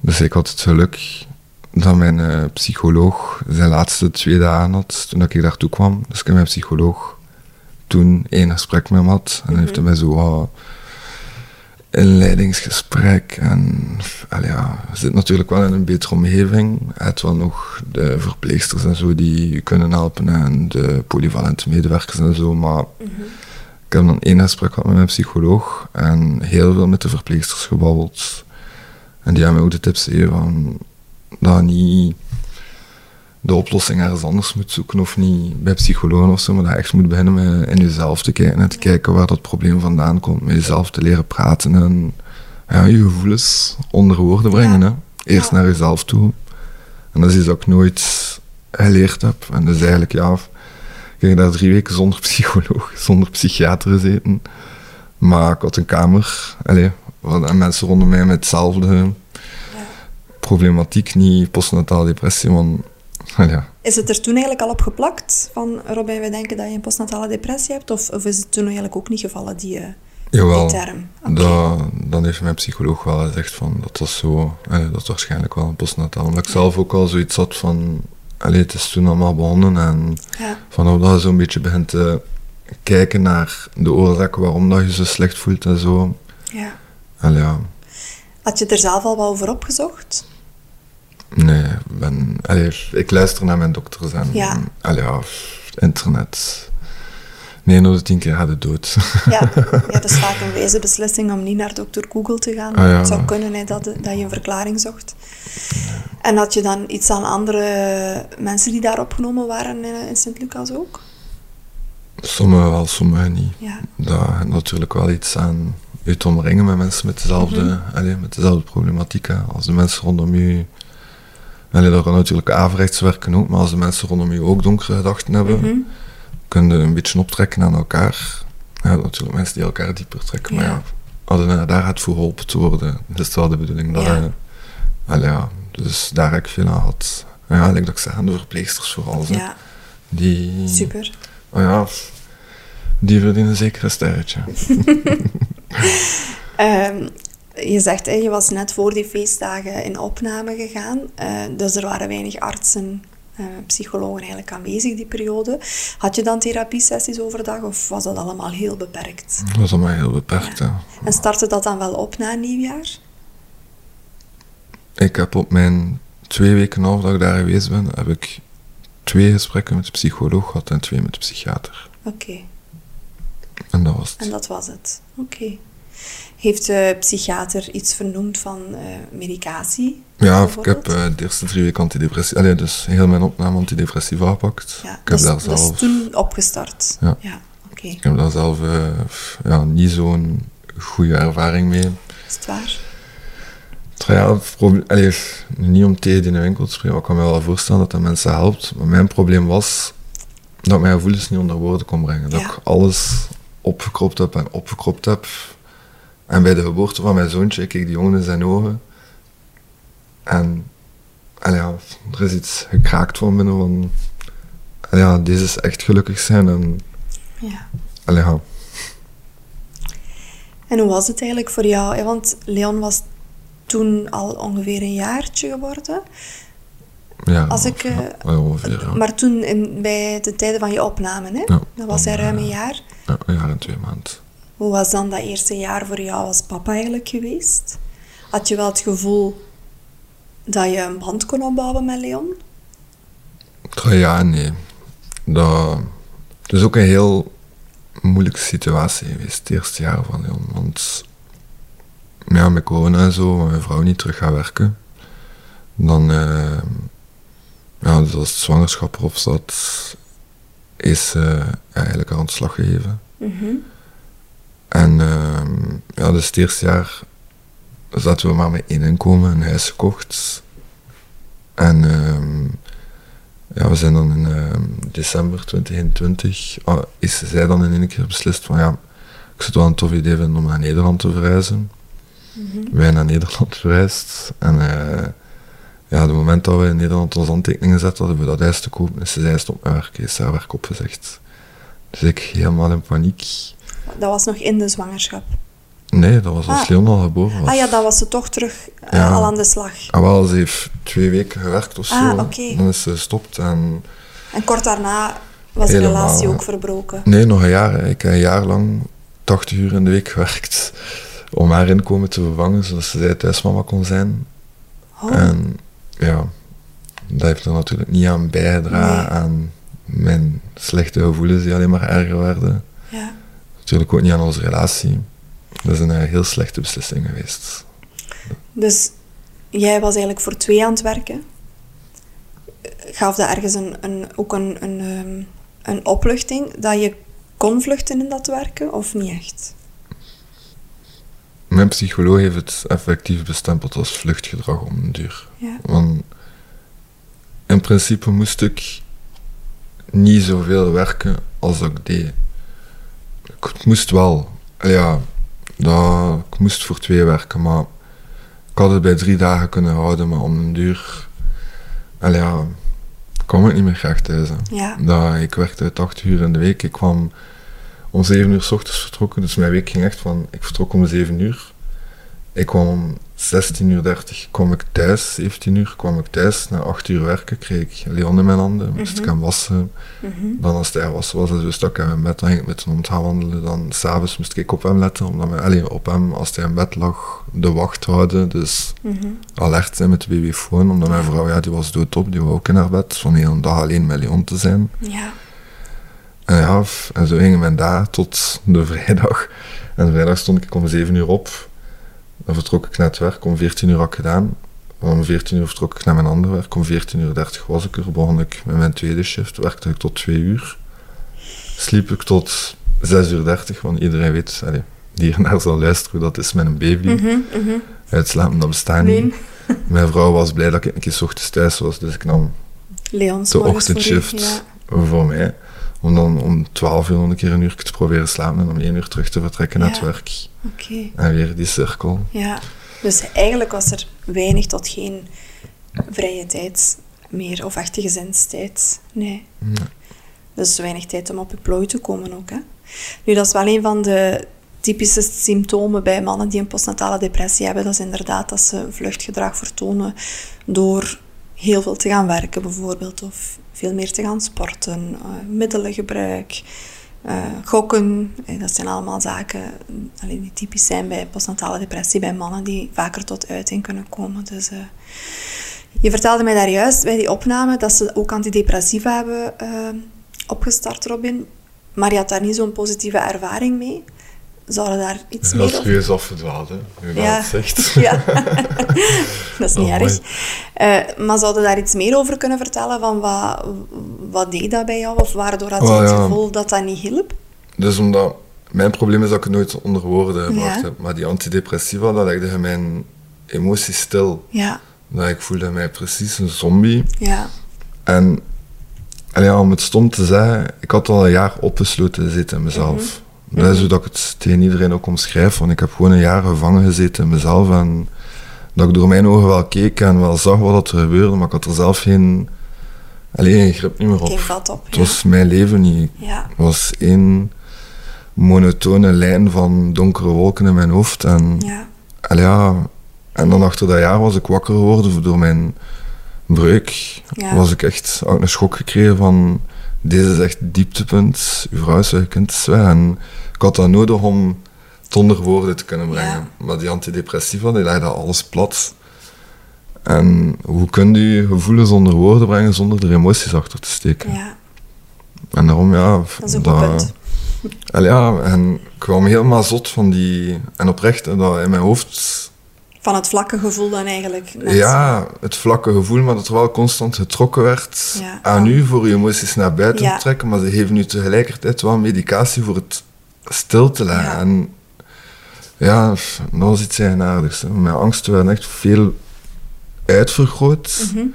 Dus ik had het geluk dat mijn eh, psycholoog zijn laatste twee dagen had toen ik daartoe kwam. Dus ik heb mijn psycholoog toen één gesprek met hem had. En heeft hij mij zo wat inleidingsgesprek. En ja, je zit natuurlijk wel in een betere omgeving. Je hebt wel nog de verpleegsters en zo die je kunnen helpen. En de polyvalente medewerkers en zo. Maar ik heb dan één gesprek gehad met mijn psycholoog. En heel veel met de verpleegsters gebabbeld. En die hebben mij ook de tips gegeven van dat niet de oplossing ergens anders moet zoeken of niet bij psychologen of zo, maar dat echt moet beginnen met in jezelf te kijken en te kijken waar dat probleem vandaan komt, met jezelf te leren praten en ja, je gevoelens onder woorden brengen. Hè. Eerst Ja. naar jezelf toe. En dat is iets dat ik nooit geleerd heb. En dus eigenlijk, ja, ik ging daar drie weken zonder psycholoog, zonder psychiater gezeten. Maar ik had een kamer, allee, en mensen rondom mij met hetzelfde problematiek, niet postnatale depressie, want ja. Is het er toen eigenlijk al op geplakt? Van Robin, wij denken dat je een postnatale depressie hebt? Of, of is het toen eigenlijk ook niet gevallen, die, eh, Jawel, die term? Oké. dat, dan heeft mijn psycholoog wel gezegd van dat was zo, allee, dat is waarschijnlijk wel een postnataal. Omdat ik zelf ook al zoiets had van, allee, het is toen allemaal begonnen en Ja. vanaf dat je zo'n beetje begint te kijken naar de oorzaken waarom dat je zo slecht voelt en zo. ja. Allee, ja, Had je er zelf al wat over opgezocht? Nee, ik ben, allee, ik luister naar mijn dokters en, Ja. allee, ja, internet. Nee, de tien keer gaat het dood. Ja, ja dat is vaak een wijze beslissing om niet naar dokter Google te gaan. Ah, ja. Het zou kunnen hè, dat, dat je een verklaring zocht. En had je dan iets aan andere mensen die daar opgenomen waren in, in Sint-Lucas ook? Sommigen wel, sommigen niet. Ja. Dat natuurlijk wel iets aan je te omringen met mensen met dezelfde, allee, met dezelfde problematiek. hè. Als de mensen rondom je... Allee, dat kan natuurlijk averechts werken ook, maar als de mensen rondom je ook donkere gedachten hebben, Mhm. kun je een beetje optrekken aan elkaar. Ja, natuurlijk mensen die elkaar dieper trekken, maar Ja. je daar gaat voor geholpen te worden, is het wel de bedoeling dat Ja. je... Allee, ja, dus daar heb ik veel aan gehad. Ja, like dat ik zeg, aan de verpleegsters vooral. ja, Die... super. Oh ja, die verdienen zeker een sterretje. Ehm, je zegt, je was net voor die feestdagen in opname gegaan. eh, dus er waren weinig artsen, eh, psychologen eigenlijk aanwezig die periode. Had je dan therapiesessies overdag of was dat allemaal heel beperkt? Dat was allemaal heel beperkt. hè. En startte dat dan wel op na nieuwjaar? Ik heb op mijn twee weken af dat ik daar geweest ben, heb ik twee gesprekken met de psycholoog gehad en twee met de psychiater. Oké, En dat was het. en dat was het. Oké. Heeft de psychiater iets vernoemd van eh, medicatie? Ja, ik heb eh, de eerste drie weken antidepressief... Allee, dus heel mijn opname antidepressiva gepakt. Ja, ik heb dus, daar dus toen opgestart? Ja. Ja, oké. Ik heb daar zelf eh, ja, niet zo'n goede ervaring mee. Is het waar? Ja, allee, niet om thee in de winkel te spreken, maar ik kan me wel voorstellen dat dat mensen helpt. Maar mijn probleem was dat ik mijn gevoelens niet onder woorden kon brengen. Dat Ja. ik alles opgekropt heb en opgekropt heb. En bij de geboorte van mijn zoontje, ik keek die jongen in zijn ogen. En ja, er is iets gekraakt van binnen van... ja, deze is echt gelukkig zijn. En, Ja. allee, ja, En hoe was het eigenlijk voor jou? Want Leon was toen al ongeveer een jaartje geworden. ja, Als ik, ja, eh, ja, ongeveer, ja. Maar toen in, bij de tijden van je opname, hè? Dan was hij ruim eh, een jaar. Ja, een jaar en twee maanden. Hoe was dan dat eerste jaar voor jou als papa eigenlijk geweest? Had je wel het gevoel dat je een band kon opbouwen met Leon? Ja, nee. Dat, het is ook een heel moeilijke situatie geweest, het eerste jaar van Leon. Want ja, met corona en zo, mijn vrouw niet terug gaat werken, dan, eh, ja, dus als het zwangerschap erop zat, is ze eigenlijk haar ontslag gegeven. Mhm. En ehm, ja, dus het eerste jaar zaten we maar met één inkomen, een huis gekocht. En ehm, ja, we zijn dan in ehm, december 2021, ah, is zij dan in één keer beslist van ja, ik zou het wel een tof idee vinden om naar Nederland te verhuizen. Mhm. Wij naar Nederland verhuisd. En eh, ja, het moment dat we in Nederland onze handtekeningen zetten hadden we dat huis te kopen, is zij stop met werken, is haar werk opgezegd. Dus ik helemaal in paniek. Dat was nog in de zwangerschap. Nee, dat was als Ah. Leon al geboren was. Ah ja, dan was ze toch terug eh, Ja. al aan de slag. Ah, wel, ze heeft twee weken gewerkt of zo. Ah, oké. Dan is ze gestopt en... En kort daarna was de relatie ook verbroken. Nee, nog een jaar. Ik heb een jaar lang 80 uur in de week gewerkt om haar inkomen te vervangen, zodat ze zij thuismama kon zijn. Oh, En ja, dat heeft er natuurlijk niet aan bijgedragen Nee. aan mijn slechte gevoelens die alleen maar erger werden. ja. Natuurlijk ook niet aan onze relatie. Dat is een eh, heel slechte beslissing geweest. Dus jij was eigenlijk voor twee aan het werken. Gaf dat ergens een, een, ook een, een, ehm, een opluchting dat je kon vluchten in dat werken of niet echt? Mijn psycholoog heeft het effectief bestempeld als vluchtgedrag om een duur. Ja. Want in principe moest ik niet zoveel werken als ik deed. Ik moest wel. Ja, dat, ik moest voor twee werken, maar ik had het bij drie dagen kunnen houden, maar om een duur... Ja, kwam ik niet meer graag thuis. Ja. Dat, ik werkte uit acht uur in de week. Ik kwam om zeven uur s ochtends vertrokken. Dus mijn week ging echt van... Ik vertrok om zeven uur. Ik kwam om 16.30 uur kwam ik thuis. 17 uur kwam ik thuis. Na acht uur werken kreeg ik Leon in mijn handen. Moest ik hem wassen. Mhm. Dan als hij was, was hij zo stak in mijn bed. Dan ging ik met hem om gaan wandelen. Dan s'avonds moest ik op hem letten. Omdat wij, allee, op hem, als hij in bed lag, de wacht houden. Dus Mhm. alert zijn met de babyfoon. Omdat mijn vrouw, ja, die was doodop. Die wou ook in haar bed. Van de hele dag alleen met Leon te zijn. Ja. En ja, en zo gingen mijn daar tot de vrijdag. En de vrijdag stond ik om 7 uur op. Dan vertrok ik naar het werk. Om 14 uur had ik gedaan. Om 14 uur vertrok ik naar mijn andere werk. Om 14 uur 30 was ik er. Begon ik met mijn tweede shift. Werkte ik tot 2 uur. Sliep ik tot 6 uur 30. Want iedereen weet, allee, die hiernaar zal luisteren, dat is met een baby. Mhm, mhm. Uitslapen, dat bestaat Nee. niet. Mijn vrouw was blij dat ik een keer ochtends thuis was. Dus ik nam Leons de morgens voor u, ochtendshift Ja. voor mij. Om dan om 12 uur nog een keer een uur te proberen slapen en om 1 uur terug te vertrekken naar het werk. Oké. En weer die cirkel. Ja. Dus eigenlijk was er weinig tot geen vrije tijd meer, of echte gezinstijd. Nee. Nee. Dus weinig tijd om op je plooi te komen ook. Hè? Nu, dat is wel een van de typische symptomen bij mannen die een postnatale depressie hebben. Dat is inderdaad dat ze vluchtgedrag vertonen door heel veel te gaan werken bijvoorbeeld. Of veel meer te gaan sporten, eh, middelengebruik, eh, gokken. Eh, Dat zijn allemaal zaken die typisch zijn bij postnatale depressie bij mannen die vaker tot uiting kunnen komen. Dus, je vertelde mij daar juist bij die opname dat ze ook antidepressiva hebben opgestart, Robin. Maar je had daar niet zo'n positieve ervaring mee. Zouden daar iets meer over... serieus afgedwaald, hè? Dat Ja. het zegt. Ja, dat is niet Oh, erg. Eh, maar zouden daar iets meer over kunnen vertellen? Van wat, wat deed dat bij jou? Of waardoor had je Wel, het ja. gevoel dat dat niet hielp? Dus omdat... Mijn probleem is dat ik het nooit onder woorden gebracht Ja. heb. Maar die antidepressiva, dat legde mijn emoties stil. Ja, Dat ik voelde mij precies een zombie. ja, En ja, om het stom te zeggen, ik had al een jaar opgesloten zitten in mezelf. Dat is hoe dat ik het tegen iedereen ook omschrijf, want ik heb gewoon een jaar gevangen gezeten in mezelf en dat ik door mijn ogen wel keek en wel zag wat er gebeurde, maar ik had er zelf geen, alleen geen grip niet meer op. geen vat op. Het Ja. was mijn leven niet. ja, Het was één monotone lijn van donkere wolken in mijn hoofd en ja, Allee, ja, en dan achter dat jaar was ik wakker geworden door mijn breuk. Ja. Was ik echt een schok gekregen van, deze is echt dieptepunt. Uw vrouw is weg, kind is weg. En ik had dat nodig om het onder woorden te kunnen brengen. Maar die antidepressiva, die legden alles plat. En hoe kun je gevoelens onder woorden brengen zonder er emoties achter te steken? ja. En daarom, ja... Dat is een goed punt. Allee, ja, en ik kwam helemaal zot van die... En oprecht, dat in mijn hoofd Van het vlakke gevoel dan eigenlijk. Ja, het vlakke gevoel, maar dat er wel constant getrokken werd Ja. aan u voor je emoties naar buiten Ja. te trekken, maar ze geven u tegelijkertijd wel medicatie voor het stil te leggen. Ja. En ja, dat was iets eigenaardigs. hè. Mijn angsten werden echt veel uitvergroot, Mhm.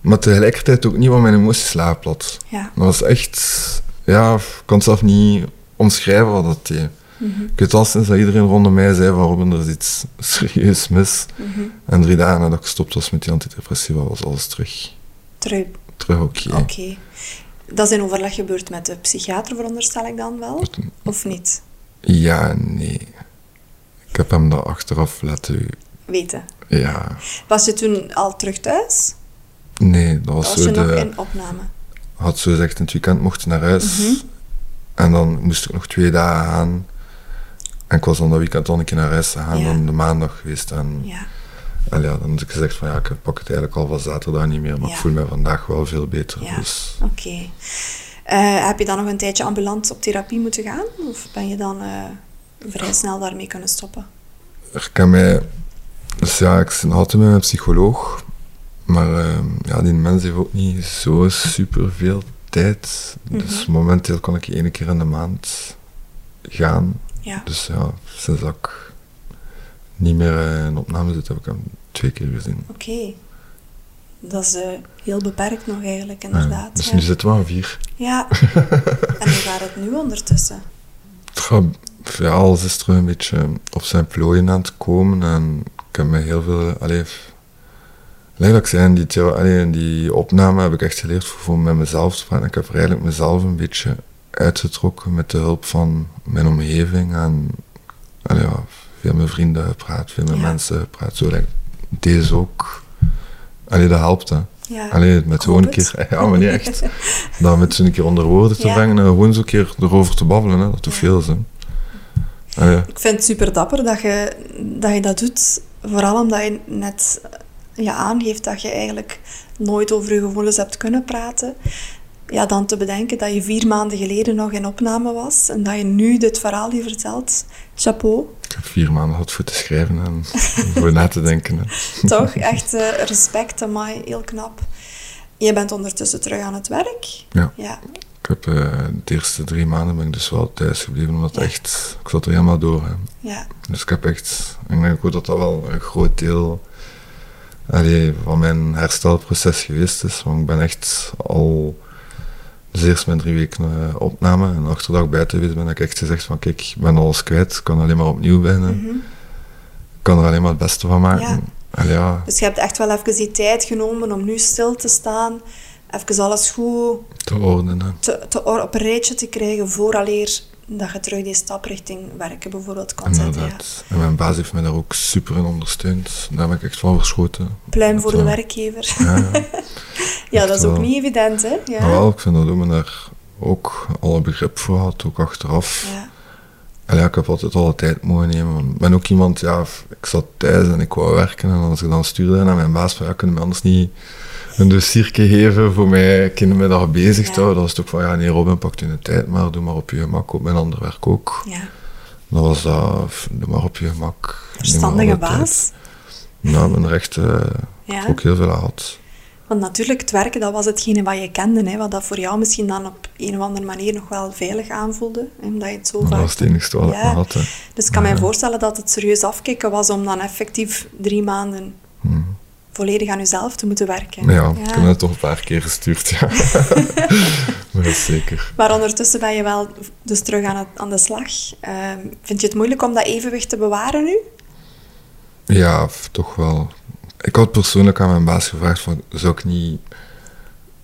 maar tegelijkertijd ook niet, want mijn emoties lagen plat. Ja, Dat was echt, ja, ik kan het zelf niet omschrijven wat dat deed. Mhm. Ik weet al sinds dat iedereen rondom mij zei van Robin, er is iets serieus mis. Mhm. En drie dagen nadat ik gestopt was met die antidepressiva, was alles terug, terug. terug oké. Oké. Dat is in overleg gebeurd met de psychiater, veronderstel ik dan wel? Of niet? Ja nee. Ik heb hem dat achteraf laten... Weten. Ja, Was je toen al terug thuis? nee, dat was, Was je zo nog de... in opname? Had zo gezegd, in het weekend mocht je naar huis. Mhm. En dan moest ik nog twee dagen gaan. En ik was dan dat weekend een keer naar huis gegaan, Ja. dan de maandag geweest. En, Ja. en ja, dan had ik gezegd van ja, ik pak het eigenlijk al van zaterdag niet meer, maar Ja. ik voel me vandaag wel veel beter. Dus Oké. Eh, heb je dan nog een tijdje ambulant op therapie moeten gaan? Of ben je dan eh, vrij snel daarmee kunnen stoppen? er kan mij... Dus ja, ik zit altijd met mijn psycholoog. Maar ehm, ja, die mens heeft ook niet zo super veel tijd. Dus Mhm. momenteel kan ik één keer in de maand gaan. Ja. Dus ja, sinds dat ik niet meer eh, in opname zit, heb ik hem twee keer gezien. Oké. Dat is eh, heel beperkt nog eigenlijk, Ja, inderdaad. dus ja. nu zitten we aan vier. Ja. en hoe gaat het nu ondertussen? Ja, alles is terug een beetje op zijn plooien aan het komen. En ik heb me heel veel... Allee, zei, in die, allee, in die opname heb ik echt geleerd voor met mezelf te praten. Ik heb er eigenlijk mezelf een beetje uitgetrokken met de hulp van mijn omgeving en allee, ja, veel met vrienden gepraat, veel met Ja. mensen gepraat. Zo, like, deze ook. Allee, dat helpt, hè. Ja. Allee, met gewoon een keer, ja, maar niet echt. Dat met zo'n keer onder woorden te brengen en gewoon zo'n keer erover te babbelen, hè. dat doet Ja. veel zin. Allee, Ik vind het super dapper dat je dat, je dat doet. Vooral omdat je net je aangeeft dat je eigenlijk nooit over je gevoelens hebt kunnen praten. Ja, dan te bedenken dat je vier maanden geleden nog in opname was en dat je nu dit verhaal hier vertelt. Chapeau. ik heb vier maanden gehad voor te schrijven en voor na te denken. Hè. Toch? Echt eh, respect, amai, heel knap. Je bent ondertussen terug aan het werk. Ja. Ja, Ik heb eh, de eerste drie maanden ben ik dus wel thuis gebleven, omdat Ja. echt, ik zat er helemaal door. Hè. ja, Dus ik heb echt, ik denk ook dat dat wel een groot deel allee, van mijn herstelproces geweest is. Want ik ben echt al, dus eerst mijn drie weken eh, opname en achter dat ik buiten geweest ben, ik echt gezegd van kijk, ik ben alles kwijt, ik kan alleen maar opnieuw beginnen. mhm. Ik kan er alleen maar het beste van maken. Ja, Dus je hebt echt wel even die tijd genomen om nu stil te staan. Even alles goed te ordenen. te, te or- op een rijtje te krijgen vooraleer dat je terug die stap richting werken bijvoorbeeld kan zetten. Ja. En mijn baas heeft mij daar ook super in ondersteund. Daar ben ik echt van verschoten. Pluim Dat voor de wel. werkgever. Ja, ja. Ja, dat is ook wel. niet evident, hè? Ja. Wel, ik vind dat ook, daar ook alle begrip voor had, ook achteraf. Ja. En ja, ik heb altijd alle tijd mogen nemen. Ik ben ook iemand, ja, ik zat thuis en ik wou werken. En als ik dan stuurde naar mijn baas van, ja, kunnen we anders niet een dossiertje geven voor mij kindermiddag bezig te Ja. houden? Dat was ook van, ja, nee Robin, pak je de tijd maar, doe maar op je gemak. Op mijn ander werk ook. ja. Dan was dat, doe maar op je gemak. Verstandige baas. Nou, eh, Ja. ook heel veel aan gehad. Want natuurlijk, het werken, dat was hetgene wat je kende. Hè? Wat dat voor jou misschien dan op een of andere manier nog wel veilig aanvoelde. Hè? Omdat je het zo Dat vaak... was het enige wat Ja. had. hè. Dus ik kan mij voorstellen dat het serieus afkicken was om dan effectief drie maanden volledig aan jezelf te moeten werken. Ja, ik heb het toch een paar keer gestuurd, ja. maar dat zeker. Maar ondertussen ben je wel dus terug aan, het, aan de slag. Ehm, vind je het moeilijk om dat evenwicht te bewaren nu? Ja, toch wel. Ik had persoonlijk aan mijn baas gevraagd van, zou ik niet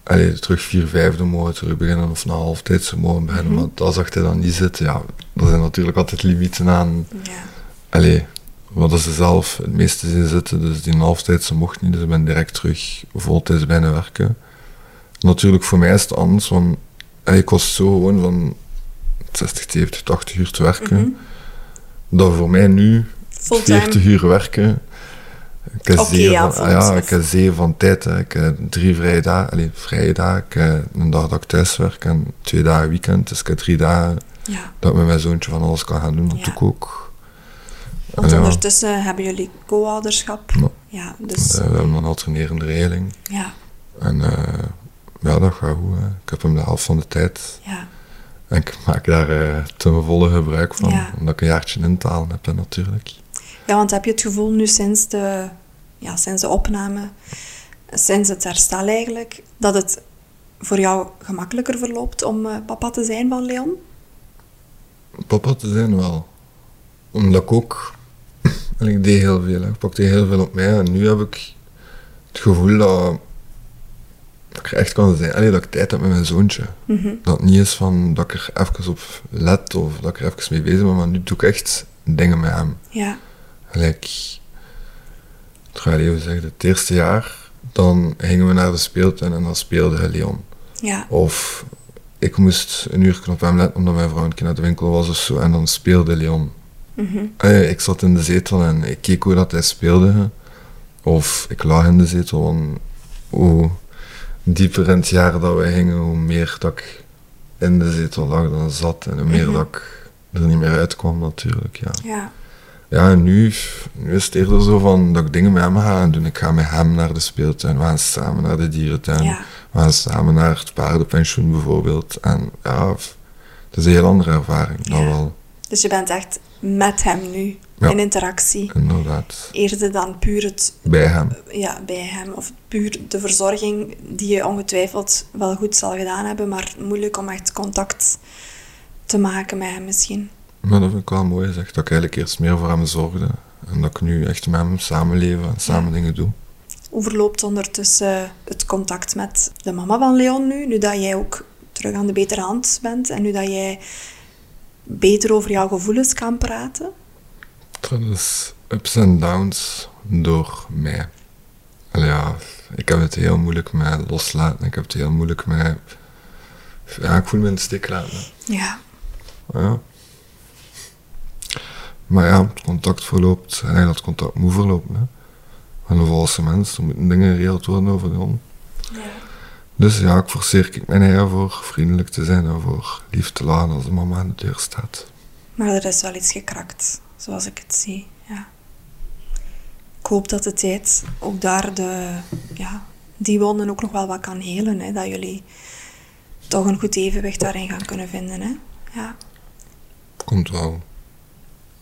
allee, terug vier vijfde mogen terug beginnen of na halftijdse mogen beginnen, maar dat zag hij dan niet zitten. Ja, er zijn natuurlijk altijd limieten aan, Ja. allee, wat ze zelf het meeste zien zitten, dus die halftijdse mocht niet, dus ik ben direct terug voltijds bijna werken. Natuurlijk, voor mij is het anders, want allee, ik was zo gewoon van 60, 70, 80 uur te werken, Mhm. dat voor mij nu Fulltime. 40 uur werken. Ik heb zeven ja, van, ja, ik heb zeven van tijd. hè. Ik heb drie vrije dagen, allee, vrije dagen. Ik heb een dag dat ik thuis werk en twee dagen weekend. Dus ik heb drie dagen Ja. dat ik met mijn zoontje van alles kan gaan doen. Dat Ja. doe ik ook. Want Ja. ondertussen hebben jullie co-ouderschap. Ja. Ja, dus Eh, we hebben een alternerende regeling. ja, En eh, ja, dat gaat goed. Hè. Ik heb hem de helft van de tijd. ja. En ik maak daar eh, ten volle gebruik van. Ja. Omdat ik een jaartje in te halen heb hè, natuurlijk. Ja, want heb je het gevoel nu sinds de, ja, sinds de opname, sinds het herstel eigenlijk, dat het voor jou gemakkelijker verloopt om papa te zijn van Leon? Papa te zijn wel. Omdat ik ook... En ik deed heel veel. Ik pakte heel veel op mij. En nu heb ik het gevoel dat, dat ik er echt kan zijn. Allee, dat ik tijd heb met mijn zoontje. Mhm. Dat het niet is van dat ik er even op let of dat ik er even mee bezig ben. Maar nu doe ik echt dingen met hem. Ja, Gelijk, ik ga even zeggen, het eerste jaar, dan gingen we naar de speeltuin en dan speelde Leon. ja, Of ik moest een uur op hem letten omdat mijn vrouw een keer naar de winkel was of zo en dan speelde Leon. Eh, ik zat in de zetel en ik keek hoe dat hij speelde. Of ik lag in de zetel, hoe dieper in het jaar dat wij gingen, hoe meer dat ik in de zetel lag dan zat en hoe meer Mhm. dat ik er niet meer uitkwam natuurlijk, ja. ja, Ja, en nu, nu is het eerder zo van dat ik dingen met hem ga doen. Ik ga met hem naar de speeltuin, we gaan samen naar de dierentuin, ja, we gaan samen naar het paardenpensioen bijvoorbeeld. En ja, het is een heel andere ervaring, dat Ja. wel, Dus je bent echt met hem nu, Ja. in interactie. inderdaad. Eerder dan puur het Bij hem. ja, bij hem, of puur de verzorging die je ongetwijfeld wel goed zal gedaan hebben, maar moeilijk om echt contact te maken met hem misschien. Maar dat vind ik wel mooi gezegd, dat ik eigenlijk eerst meer voor hem zorgde. En dat ik nu echt met hem samenleven en samen dingen doe. Hoe verloopt ondertussen het contact met de mama van Leon nu? Nu dat jij ook terug aan de betere hand bent en nu dat jij beter over jouw gevoelens kan praten? Dat is ups en downs door mij. Ja, ik heb het heel moeilijk met loslaten. Ik heb het heel moeilijk met... Ja, ik voel me in de steek laten. Ja. Ja. Maar ja, het contact verloopt, en dat contact moet verlopen. Hè. En een volwassen mens, er moeten dingen geregeld worden over de hond. ja. Dus ja, ik forceer ik mijn eigen voor vriendelijk te zijn en voor lief te laten als de mama aan de deur staat. Maar er is wel iets gekrakt, zoals ik het zie. Ja. Ik hoop dat de tijd ook daar de, ja, die wonden ook nog wel wat kan helen. Hè? Dat jullie toch een goed evenwicht daarin gaan kunnen vinden. Hè? Ja. Komt wel.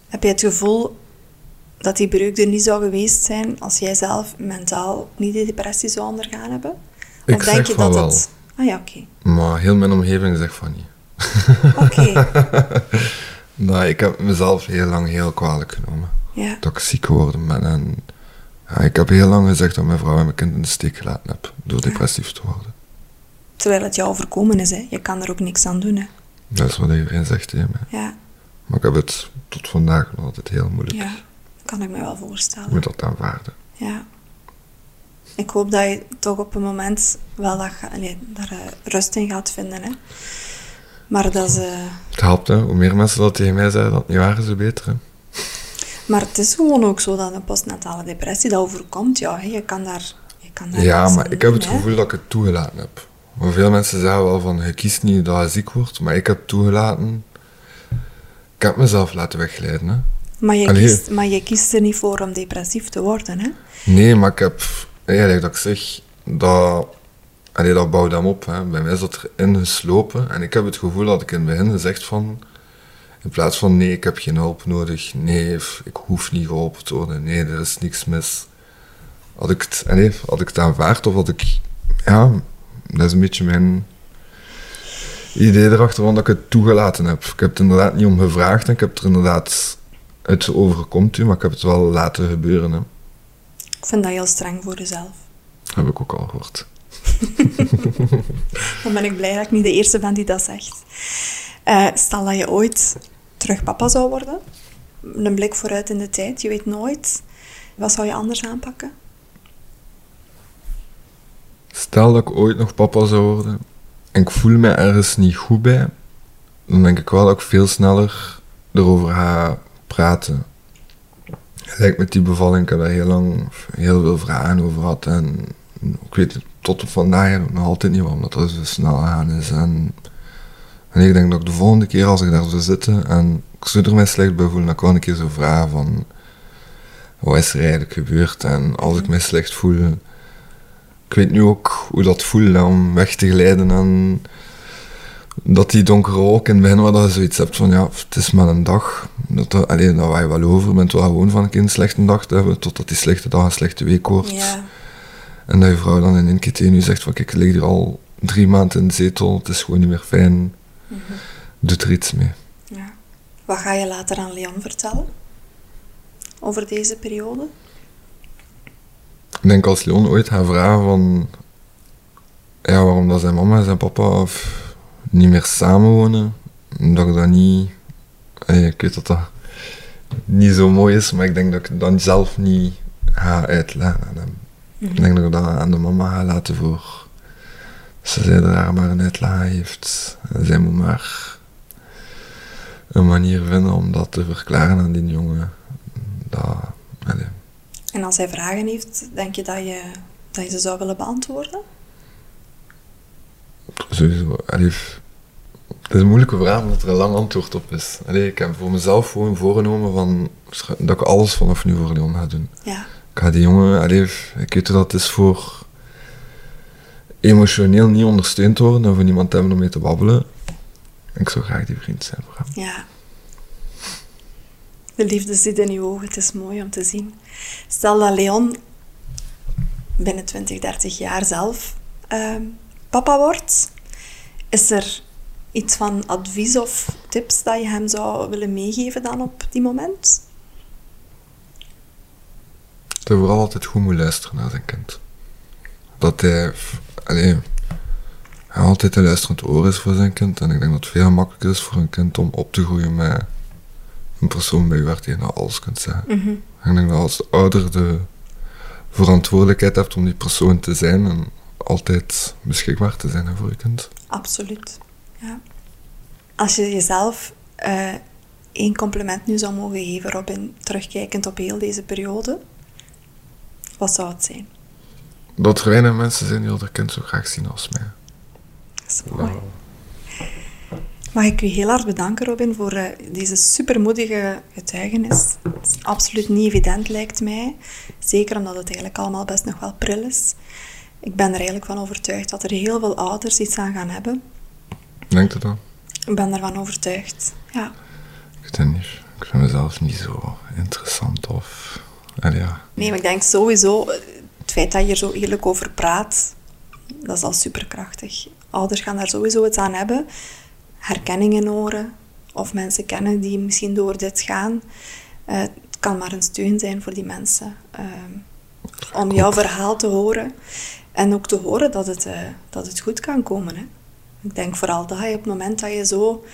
Heb je het gevoel dat die breuk er niet zou geweest zijn als jij zelf mentaal niet die depressie zou ondergaan hebben? Ik zeg van wel. het... Ah ja, oké. Maar heel mijn omgeving zegt van niet. Oké, Nou, ik heb mezelf heel lang heel kwalijk genomen. ja. Dat ik ziek geworden ben. En ja, ik heb heel lang gezegd dat mijn vrouw en mijn kind in de steek gelaten heb door depressief te worden. Terwijl het jou overkomen is, hè. je kan er ook niks aan doen. Hè. Dat is wat iedereen zegt tegen mij. Ja, Maar ik heb het tot vandaag nog altijd heel moeilijk. ja, kan ik me wel voorstellen. moet dat aanvaarden. Ja. Ik hoop dat je toch op een moment wel dat allee, daar eh, rust in gaat vinden. Hè. Maar, dat is, eh, Het helpt, hè. Hoe meer mensen dat tegen mij zeiden dat het niet waar is, hoe beter. Hè. maar het is gewoon ook zo dat een postnatale depressie dat overkomt. Ja. Je kan daar, je kan daar Ja, maar ik heb het hè. gevoel dat ik het toegelaten heb. Maar veel mensen zeggen wel van, je kiest niet dat je ziek wordt. Maar ik heb toegelaten. Ik heb mezelf laten wegleiden, hè. Maar je, Allee. kiest, maar je kiest er niet voor om depressief te worden. Hè. Nee, maar ik heb, eigenlijk dat ik zeg, dat, allee, dat bouwt hem op. Hè. Bij mij is dat erin geslopen. En ik heb het gevoel dat ik in het begin gezegd van, in plaats van nee, ik heb geen hulp nodig, nee, ik hoef niet geholpen te worden, nee, er is niks mis. Had ik het, had ik het aanvaard of had ik, ja, dat is een beetje mijn idee erachter, want dat ik het toegelaten heb. Ik heb het inderdaad niet om gevraagd en ik heb er inderdaad, het overkomt u, maar ik heb het wel laten gebeuren. Hè. Ik vind dat heel streng voor jezelf. Heb ik ook al gehoord. Dan ben ik blij dat ik niet de eerste ben die dat zegt. Eh, stel dat je ooit terug papa zou worden. Een blik vooruit in de tijd. Je weet nooit. Wat zou je anders aanpakken? Stel dat ik ooit nog papa zou worden en ik voel me ergens niet goed bij, dan denk ik wel dat ik veel sneller erover ga praten. Lijkt met die bevalling, ik daar heel lang heel veel vragen over gehad en ik weet het tot op vandaag nog altijd niet waarom dat er zo snel aan is. En, en ik denk dat ik de volgende keer als ik daar zou zitten en ik zou er mij slecht bij voelen, dan kan ik keer zo vragen van wat is er eigenlijk gebeurd en als ik mij slecht voel, ik weet nu ook hoe dat voelt om weg te glijden en dat die donkere wolk in het begin, waar dat je zoiets hebt van ja, het is maar een dag. Dat, dat, allee, dat waar je wel over bent, wel gewoon van een keer een slechte dag te hebben, totdat die slechte dag een slechte week wordt. Ja. En dat je vrouw dan in één keer tegen je zegt van kijk, ik lig hier al drie maanden in de zetel, het is gewoon niet meer fijn. Doe er iets mee. ja. Wat ga je later aan Leon vertellen? Over deze periode? Ik denk als Leon ooit gaat vragen van ja, waarom dat zijn mama en zijn papa of niet meer samenwonen, dat ik dat niet. eh, Ik weet dat dat niet zo mooi is, maar ik denk dat ik dan zelf niet ga uitleggen aan hem. Ik denk dat ik dat aan de mama ga laten voor. Ze zei dat haar maar een uitleg heeft. En zij moet maar een manier vinden om dat te verklaren aan die jongen. Dat. En als hij vragen heeft, denk je dat je, dat je ze zou willen beantwoorden? Sowieso, f- het is een moeilijke vraag omdat er een lang antwoord op is. Allee, ik heb voor mezelf gewoon voorgenomen van, dat ik alles vanaf nu voor Leon ga doen. Ja. Ik ga die jongen, allee, ik weet dat is voor emotioneel niet ondersteund worden en voor niemand hebben om mee te babbelen. Ik zou graag die vriend zijn voor hem. Ja. De liefde zit in je ogen, het is mooi om te zien. Stel dat Leon binnen 20, 30 jaar zelf ehm, papa wordt. Is er iets van advies of tips dat je hem zou willen meegeven dan op die moment? hij vooral altijd goed moet luisteren naar zijn kind. Dat hij, allee, hij altijd een luisterend oor is voor zijn kind. En ik denk dat het veel makkelijker is voor een kind om op te groeien met een persoon bij wie je nou alles kunt zeggen. Mhm. Ik denk dat als ouder de verantwoordelijkheid hebt om die persoon te zijn en altijd beschikbaar te zijn voor je kind. Absoluut. Ja. Als je jezelf eh, één compliment nu zou mogen geven, Robin, terugkijkend op heel deze periode, wat zou het zijn? Dat er weinig mensen zijn die dat kind zo graag zien als mij. Dat is mooi. Mag ik u heel hard bedanken, Robin, voor eh, deze supermoedige getuigenis. Het is absoluut niet evident, lijkt mij. Zeker omdat het eigenlijk allemaal best nog wel pril is. Ik ben er eigenlijk van overtuigd dat er heel veel ouders iets aan gaan hebben. Denkt u dat? Ik ben ervan overtuigd. Ja, Ik weet niet. Ik vind mezelf niet zo interessant of... Ja. Nee, maar ik denk sowieso, het feit dat je er zo eerlijk over praat, dat is al superkrachtig. Ouders gaan daar sowieso iets aan hebben. Herkenningen horen, of mensen kennen die misschien door dit gaan. Eh, het kan maar een steun zijn voor die mensen. eh, om jouw verhaal te horen. En ook te horen dat het, eh, dat het goed kan komen. Hè. Ik denk vooral dat je op het moment dat je zo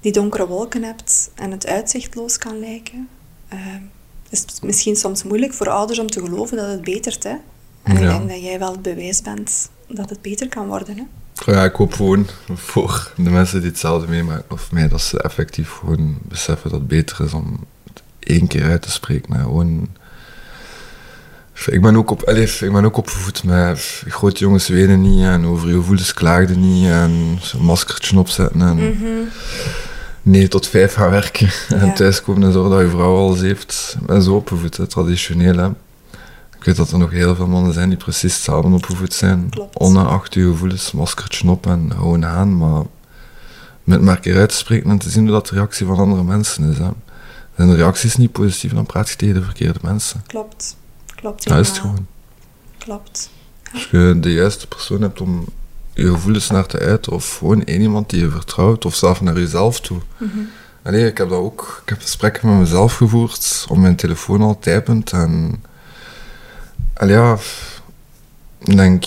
die donkere wolken hebt en het uitzichtloos kan lijken, eh, is het misschien soms moeilijk voor ouders om te geloven dat het betert. Hè? En ik denk dat jij wel het bewijs bent dat het beter kan worden. Hè? Ja, ik hoop gewoon voor de mensen die hetzelfde meemaken of mij, dat ze effectief gewoon beseffen dat het beter is om het één keer uit te spreken. hè. Gewoon... Ik ben ook, op, allee, ik ben ook opgevoed met grote jongens wenen niet en over je gevoelens klaagden niet en zo'n maskertje opzetten en nee tot vijf gaan werken en thuiskomen en zorgen dat je vrouw alles heeft. Ik ben zo opgevoed, hè, traditioneel. Hè. Ik weet dat er nog heel veel mannen zijn die precies hetzelfde opgevoed zijn. Klopt. Ongeacht je gevoelens, maskertje op en gewoon aan. Maar met maar een keer uit te spreken en te zien hoe dat de reactie van andere mensen is. Hè. Zijn de reacties niet positief, dan praat je tegen de verkeerde mensen. Klopt. Klopt. Dat is het gewoon. Klopt. Als je de juiste persoon hebt om je gevoelens naar te uiten, of gewoon één iemand die je vertrouwt, of zelf naar jezelf toe. Allee, ik heb dat ook. Ik heb gesprekken met mezelf gevoerd, op mijn telefoon al typend. En. Allee, ja, ik denk.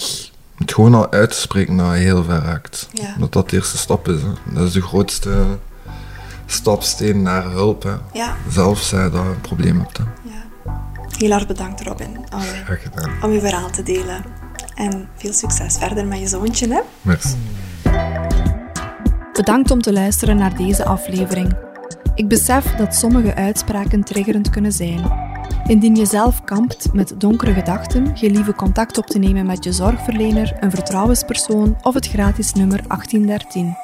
Het gewoon al uit te spreken dat je heel ver raakt. Ja. Dat dat de eerste stap is. Hè. Dat is de grootste stapsteen naar hulp. Hè. Ja. Zelf zij dat je een probleem hebt. Hè. ja. Heel erg bedankt, Robin, om, om je verhaal te delen. En veel succes verder met je zoontje. Hè? Merci. Bedankt om te luisteren naar deze aflevering. Ik besef dat sommige uitspraken triggerend kunnen zijn. Indien je zelf kampt met donkere gedachten, gelieve lieve contact op te nemen met je zorgverlener, een vertrouwenspersoon of het gratis nummer 1813.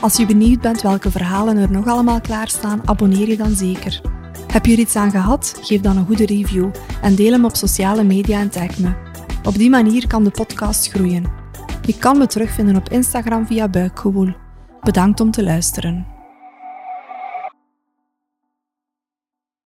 Als je benieuwd bent welke verhalen er nog allemaal klaarstaan, abonneer je dan zeker. Heb je er iets aan gehad? Geef dan een goede review en deel hem op sociale media en tag me. Op die manier kan de podcast groeien. Je kan me terugvinden op Instagram via Buikgewoel. Bedankt om te luisteren.